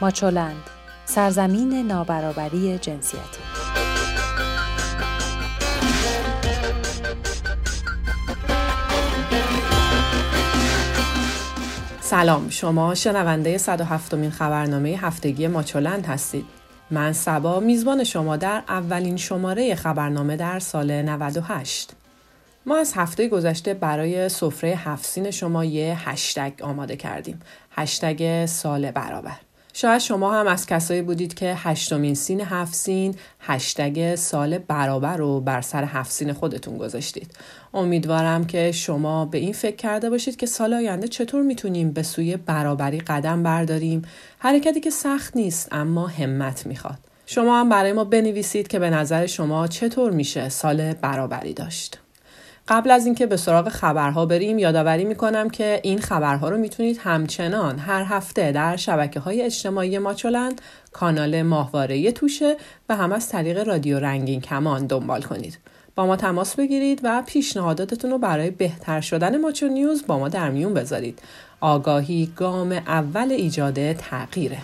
ماچولند سرزمین نابرابری جنسیتی. سلام شما شنونده 107 مین خبرنامه هفتگی ماچولند هستید. من سبا میزبان شما در اولین شماره خبرنامه در سال 98 ما از هفته گذشته برای سفره هفسین شما یه هشتگ آماده کردیم. هشتگ سال برابر. شاید شما هم از کسایی بودید که هشتمین سین هفت سین هشتگ سال برابر رو بر سر هفت سین خودتون گذاشتید. امیدوارم که شما به این فکر کرده باشید که سال آینده چطور می‌تونیم به سوی برابری قدم برداریم حرکتی که سخت نیست اما همت می‌خواد. شما هم برای ما بنویسید که به نظر شما چطور میشه سال برابری داشت. قبل از اینکه به سراغ خبرها بریم یادآوری می‌کنم که این خبرها رو می‌تونید همچنان هر هفته در شبکه های اجتماعی ماچولند کانال ماهواره توشه و هم از طریق رادیو رنگین کمان دنبال کنید. با ما تماس بگیرید و پیشنهاداتتون رو برای بهتر شدن ماچو نیوز با ما در میون بذارید. آگاهی گام اول ایجاد تغییره.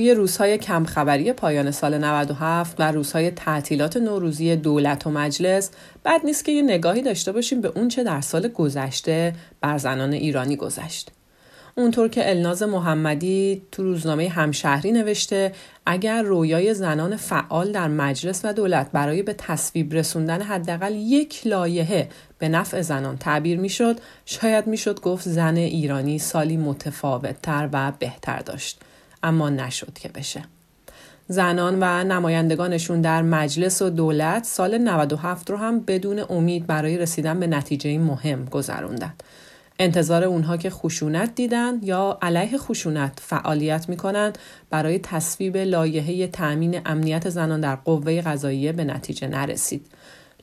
توی روزهای کمخبری پایان سال 97 و روزهای تعطیلات نوروزی دولت و مجلس بد نیست که یه نگاهی داشته باشیم به اون چه در سال گذشته بر زنان ایرانی گذشت. اونطور که الناز محمدی تو روزنامه همشهری نوشته اگر رویای زنان فعال در مجلس و دولت برای به تصویب رسوندن حداقل یک لایحه به نفع زنان تعبیر می‌شد شاید می‌شد گفت زن ایرانی سالی متفاوتتر و بهتر داشت اما نشد که بشه. زنان و نمایندگانشون در مجلس و دولت سال 97 رو هم بدون امید برای رسیدن به نتیجه مهم گذروندن. انتظار اونها که خشونت دیدن یا علیه خشونت فعالیت می‌کنند برای تصویب لایحه تأمین امنیت زنان در قوه قضاییه به نتیجه نرسید.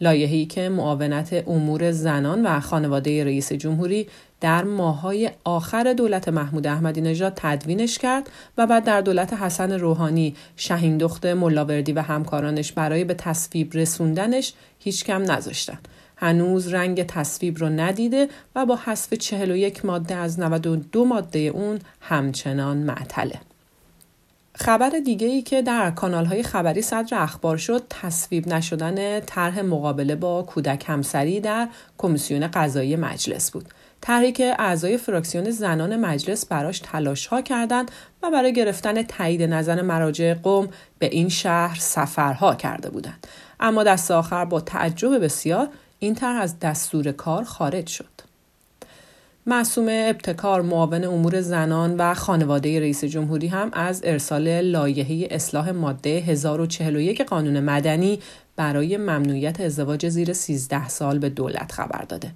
لایحه‌ای که معاونت امور زنان و خانواده رئیس جمهوری در ماهای آخر دولت محمود احمدی نژاد تدوینش کرد و بعد در دولت حسن روحانی شهین دخت ملاوردی و همکارانش برای به تصویب رسوندنش هیچ کم نذاشتن. هنوز رنگ تصویب رو ندیده و با حذف 41 ماده از 92 ماده اون همچنان معطله. خبر دیگه ای که در کانال های خبری صدر اخبار شد تصویب نشدن طرح مقابله با کودک همسری در کمیسیون قضایی مجلس بود. طرحی که اعضای فراکسیون زنان مجلس براش تلاش ها کردند و برای گرفتن تایید نظر مراجع قوم به این شهر سفرها کرده بودند. اما دست آخر با تعجب بسیار این طرح از دستور کار خارج شد. معصوم ابتکار معاون امور زنان و خانواده رئیس جمهوری هم از ارسال لایحه اصلاح ماده 1041 قانون مدنی برای ممنوعیت ازدواج زیر 13 سال به دولت خبر داده.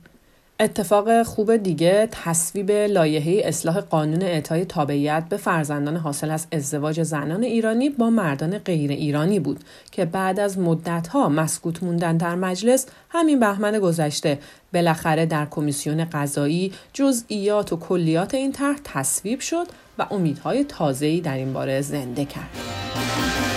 اتفاق خوب دیگه تصویب لایحه اصلاح قانون اعطای تابعیت به فرزندان حاصل از ازدواج زنان ایرانی با مردان غیر ایرانی بود که بعد از مدتها مسکوت موندن در مجلس همین بهمن گذشته بالاخره در کمیسیون قضایی جزئیات و کلیات این طرح تصویب شد و امیدهای تازه‌ای در این باره زنده کرد.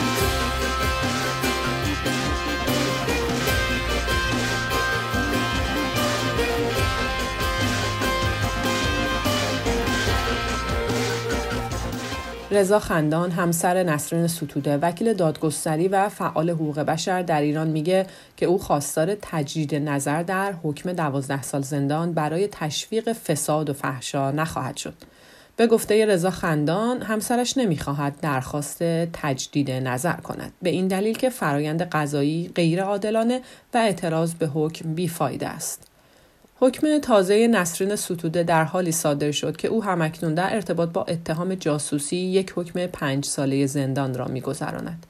رضا خندان همسر نسرین ستوده وکیل دادگستری و فعال حقوق بشر در ایران میگه که او خواستار تجدید نظر در حکم دوازده سال زندان برای تشویق فساد و فحشا نخواهد شد. به گفته رضا خندان همسرش نمی‌خواهد درخواست تجدید نظر کند به این دلیل که فرایند قضایی غیر عادلانه و اعتراض به حکم بیفایده است. حکم تازه نسرین ستوده در حالی صادر شد که او همکنون در ارتباط با اتهام جاسوسی یک حکم پنج ساله زندان را میگذراند.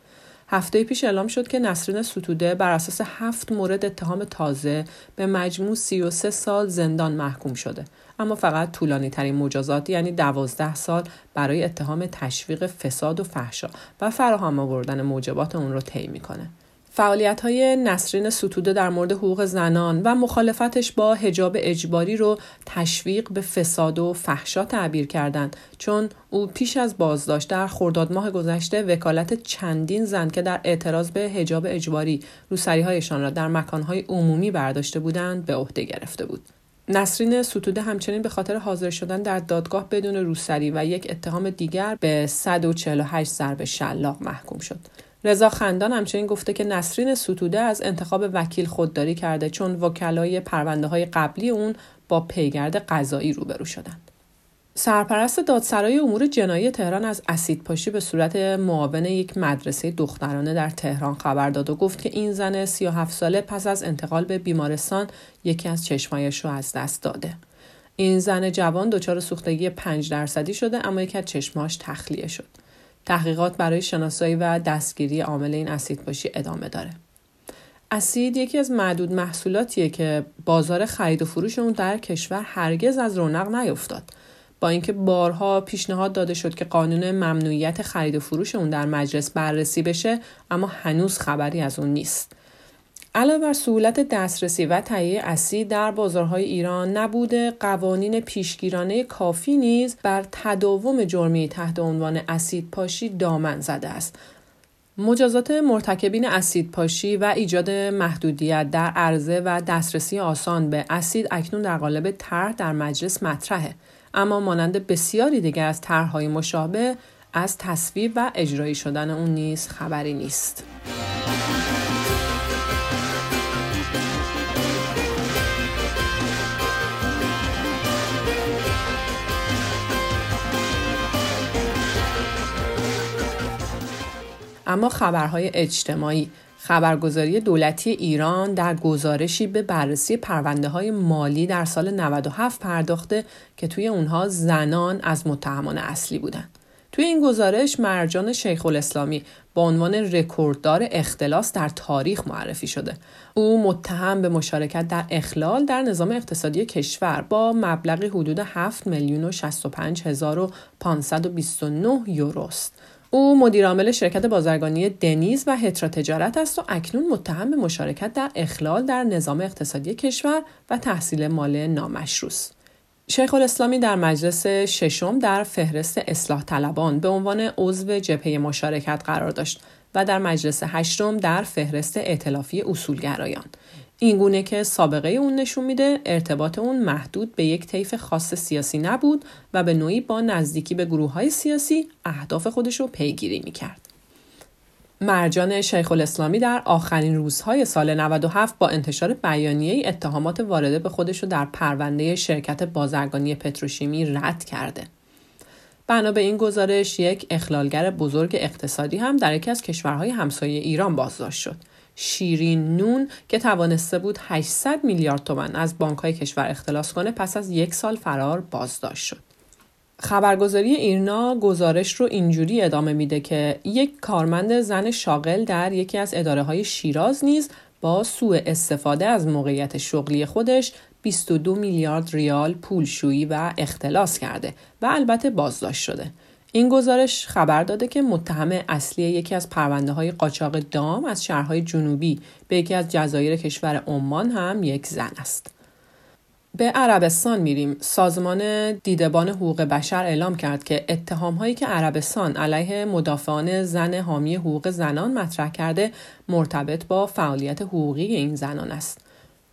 هفته پیش اعلام شد که نسرین ستوده بر اساس هفت مورد اتهام تازه به مجموع 33 سال زندان محکوم شده اما فقط طولانی ترین مجازات یعنی دوازده سال برای اتهام تشویق فساد و فحشا و فراهم آوردن موجبات اون رو طی می‌کنه فعالیت های نسرین ستوده در مورد حقوق زنان و مخالفتش با هجاب اجباری رو تشویق به فساد و فحشا تعبیر کردند چون او پیش از بازداشت در خرداد ماه گذشته وکالت چندین زن که در اعتراض به هجاب اجباری روسریهایشان را در مکانهای عمومی برداشته بودند به عهده گرفته بود. نسرین ستوده همچنین به خاطر حاضر شدن در دادگاه بدون روسری و یک اتهام دیگر به 148 ضرب شلاق محکوم شد. رضا خندان همچنین گفته که نسرین ستوده از انتخاب وکیل خودداری کرده چون وکلای پرونده های قبلی اون با پیگرد قضایی روبرو شدند. سرپرست دادسرای امور جنایی تهران از اسید پاشی به صورت معاون یک مدرسه دخترانه در تهران خبر داد و گفت که این زن 37 ساله پس از انتقال به بیمارستان یکی از چشمایش رو از دست داده. این زن جوان دچار سوختگی 5 درصدی شده اما یکی از چشماش تخلیه شد. تحقیقات برای شناسایی و دستگیری عامل این اسید باشی ادامه داره. اسید یکی از معدود محصولاتیه که بازار خرید و فروش اون در کشور هرگز از رونق نیفتاد. با اینکه بارها پیشنهاد داده شد که قانون ممنوعیت خرید و فروش اون در مجلس بررسی بشه اما هنوز خبری از اون نیست. علاوه بر سهولت دسترسی و تهیه اسید در بازارهای ایران نبوده قوانین پیشگیرانه کافی نیز بر تداوم جرمی تحت عنوان اسید پاشی دامن زده است مجازات مرتکبین اسید پاشی و ایجاد محدودیت در عرضه و دسترسی آسان به اسید اکنون در قالب طرح در مجلس مطرحه اما مانند بسیاری دیگر از طرحهای مشابه از تصویب و اجرایی شدن اون نیز خبری نیست. اما خبرهای اجتماعی خبرگزاری دولتی ایران در گزارشی به بررسی پرونده های مالی در سال 97 پرداخته که توی اونها زنان از متهمان اصلی بودند. توی این گزارش مرجان شیخ الاسلامی با عنوان رکورددار اختلاس در تاریخ معرفی شده. او متهم به مشارکت در اخلال در نظام اقتصادی کشور با مبلغی حدود 7 میلیون و 65 هزار و 529 یوروست. او مدیرعامل شرکت بازرگانی دنیز و هترا تجارت است و اکنون متهم به مشارکت در اخلال در نظام اقتصادی کشور و تحصیل مال نامشروع شیخ الاسلامی در مجلس ششم در فهرست اصلاح طلبان به عنوان عضو جبهه مشارکت قرار داشت و در مجلس هشتم در فهرست ائتلافی اصولگرایان. این گونه که سابقه اون نشون میده ارتباط اون محدود به یک طیف خاص سیاسی نبود و به نوعی با نزدیکی به گروه های سیاسی اهداف خودش رو پیگیری می‌کرد. مرجان شیخ الاسلامی در آخرین روزهای سال 97 با انتشار بیانیه اتهامات وارده به خودش رو در پرونده شرکت بازرگانی پتروشیمی رد کرده. بنا به این گزارش یک اخلالگر بزرگ اقتصادی هم در یکی از کشورهای همسایه ایران بازداشت شد. شیرین نون که توانسته بود 800 میلیارد تومن از بانک های کشور اختلاس کنه پس از یک سال فرار بازداشت شد. خبرگزاری ایرنا گزارش رو اینجوری ادامه میده که یک کارمند زن شاغل در یکی از اداره های شیراز نیز با سوء استفاده از موقعیت شغلی خودش 22 میلیارد ریال پولشویی و اختلاس کرده و البته بازداشت شده. این گزارش خبر داده که متهم اصلی یکی از پرونده های قاچاق دام از شهرهای جنوبی به یکی از جزایر کشور عمان هم یک زن است. به عربستان میریم. سازمان دیدبان حقوق بشر اعلام کرد که اتهام هایی که عربستان علیه مدافعان زن حامی حقوق زنان مطرح کرده مرتبط با فعالیت حقوقی این زنان است.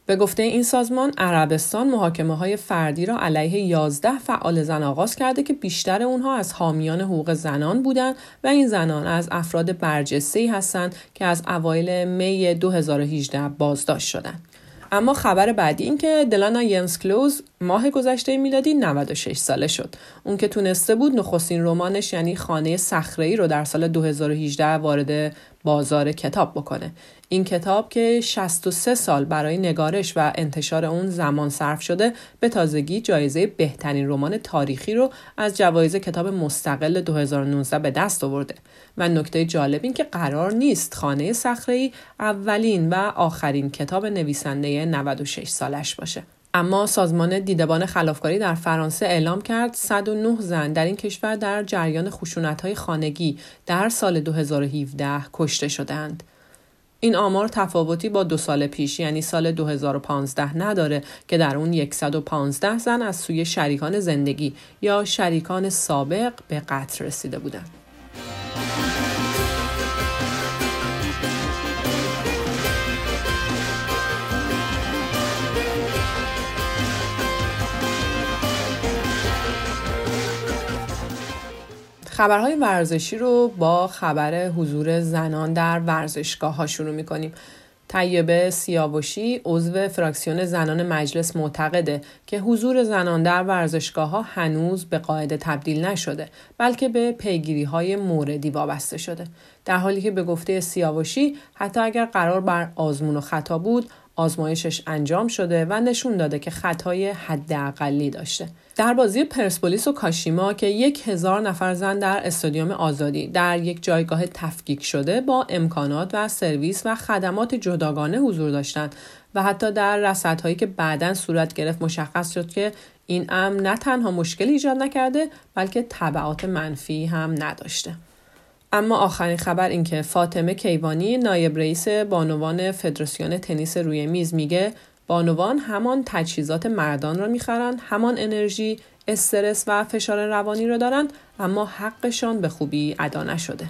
به گفته این سازمان عربستان محاکمه های فردی را علیه 11 فعال زن آغاز کرده که بیشتر اونها از حامیان حقوق زنان بودند و این زنان از افراد برجسته هستند که از اوایل می 2018 بازداشت شدند. اما خبر بعدی این که دلانا ینس کلوز ماه گذشته میلادی 96 ساله شد. اون که تونسته بود نخستین رمانش یعنی خانه صخره رو در سال 2018 وارد بازار کتاب بکنه. این کتاب که 63 سال برای نگارش و انتشار اون زمان صرف شده به تازگی جایزه بهترین رمان تاریخی رو از جوایز کتاب مستقل 2019 به دست آورده و نکته جالب این که قرار نیست خانه صخره اولین و آخرین کتاب نویسنده 96 سالش باشه. اما سازمان دیدبان خلافکاری در فرانسه اعلام کرد 109 زن در این کشور در جریان خشونت‌های خانگی در سال 2017 کشته شدند. این آمار تفاوتی با دو سال پیش یعنی سال 2015 نداره که در اون 115 زن از سوی شریکان زندگی یا شریکان سابق به قتل رسیده بودند. خبرهای ورزشی رو با خبر حضور زنان در ورزشگاه ها شروع می کنیم. طیبه سیاوشی عضو فراکسیون زنان مجلس معتقده که حضور زنان در ورزشگاه ها هنوز به قاعده تبدیل نشده بلکه به پیگیری های موردی وابسته شده در حالی که به گفته سیاوشی حتی اگر قرار بر آزمون و خطا بود آزمایشش انجام شده و نشون داده که خطای حداقلی داشته در بازی پرسپولیس و کاشیما که یک هزار نفر زن در استادیوم آزادی در یک جایگاه تفکیک شده با امکانات و سرویس و خدمات جداگانه حضور داشتند و حتی در رصدهایی که بعدا صورت گرفت مشخص شد که این امر نه تنها مشکل ایجاد نکرده بلکه تبعات منفی هم نداشته. اما آخرین خبر این که فاطمه کیوانی نایب رئیس بانوان فدراسیون تنیس روی میز میگه بانوان همان تجهیزات مردان را می‌خرند همان انرژی استرس و فشار روانی را دارند اما حقشان به خوبی ادا نشده.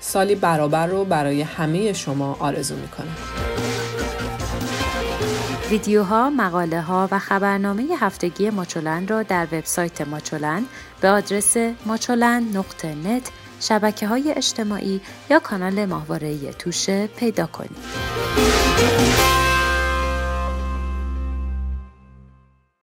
سالی برابر رو برای همه شما آرزو می‌کنم. ویدیوها، مقاله ها و خبرنامه هفتگی ماچولن را در وبسایت ماچولن به آدرس ماچولن نقطه نت شبکه های اجتماعی یا کانال ماهواره توشه پیدا کنید.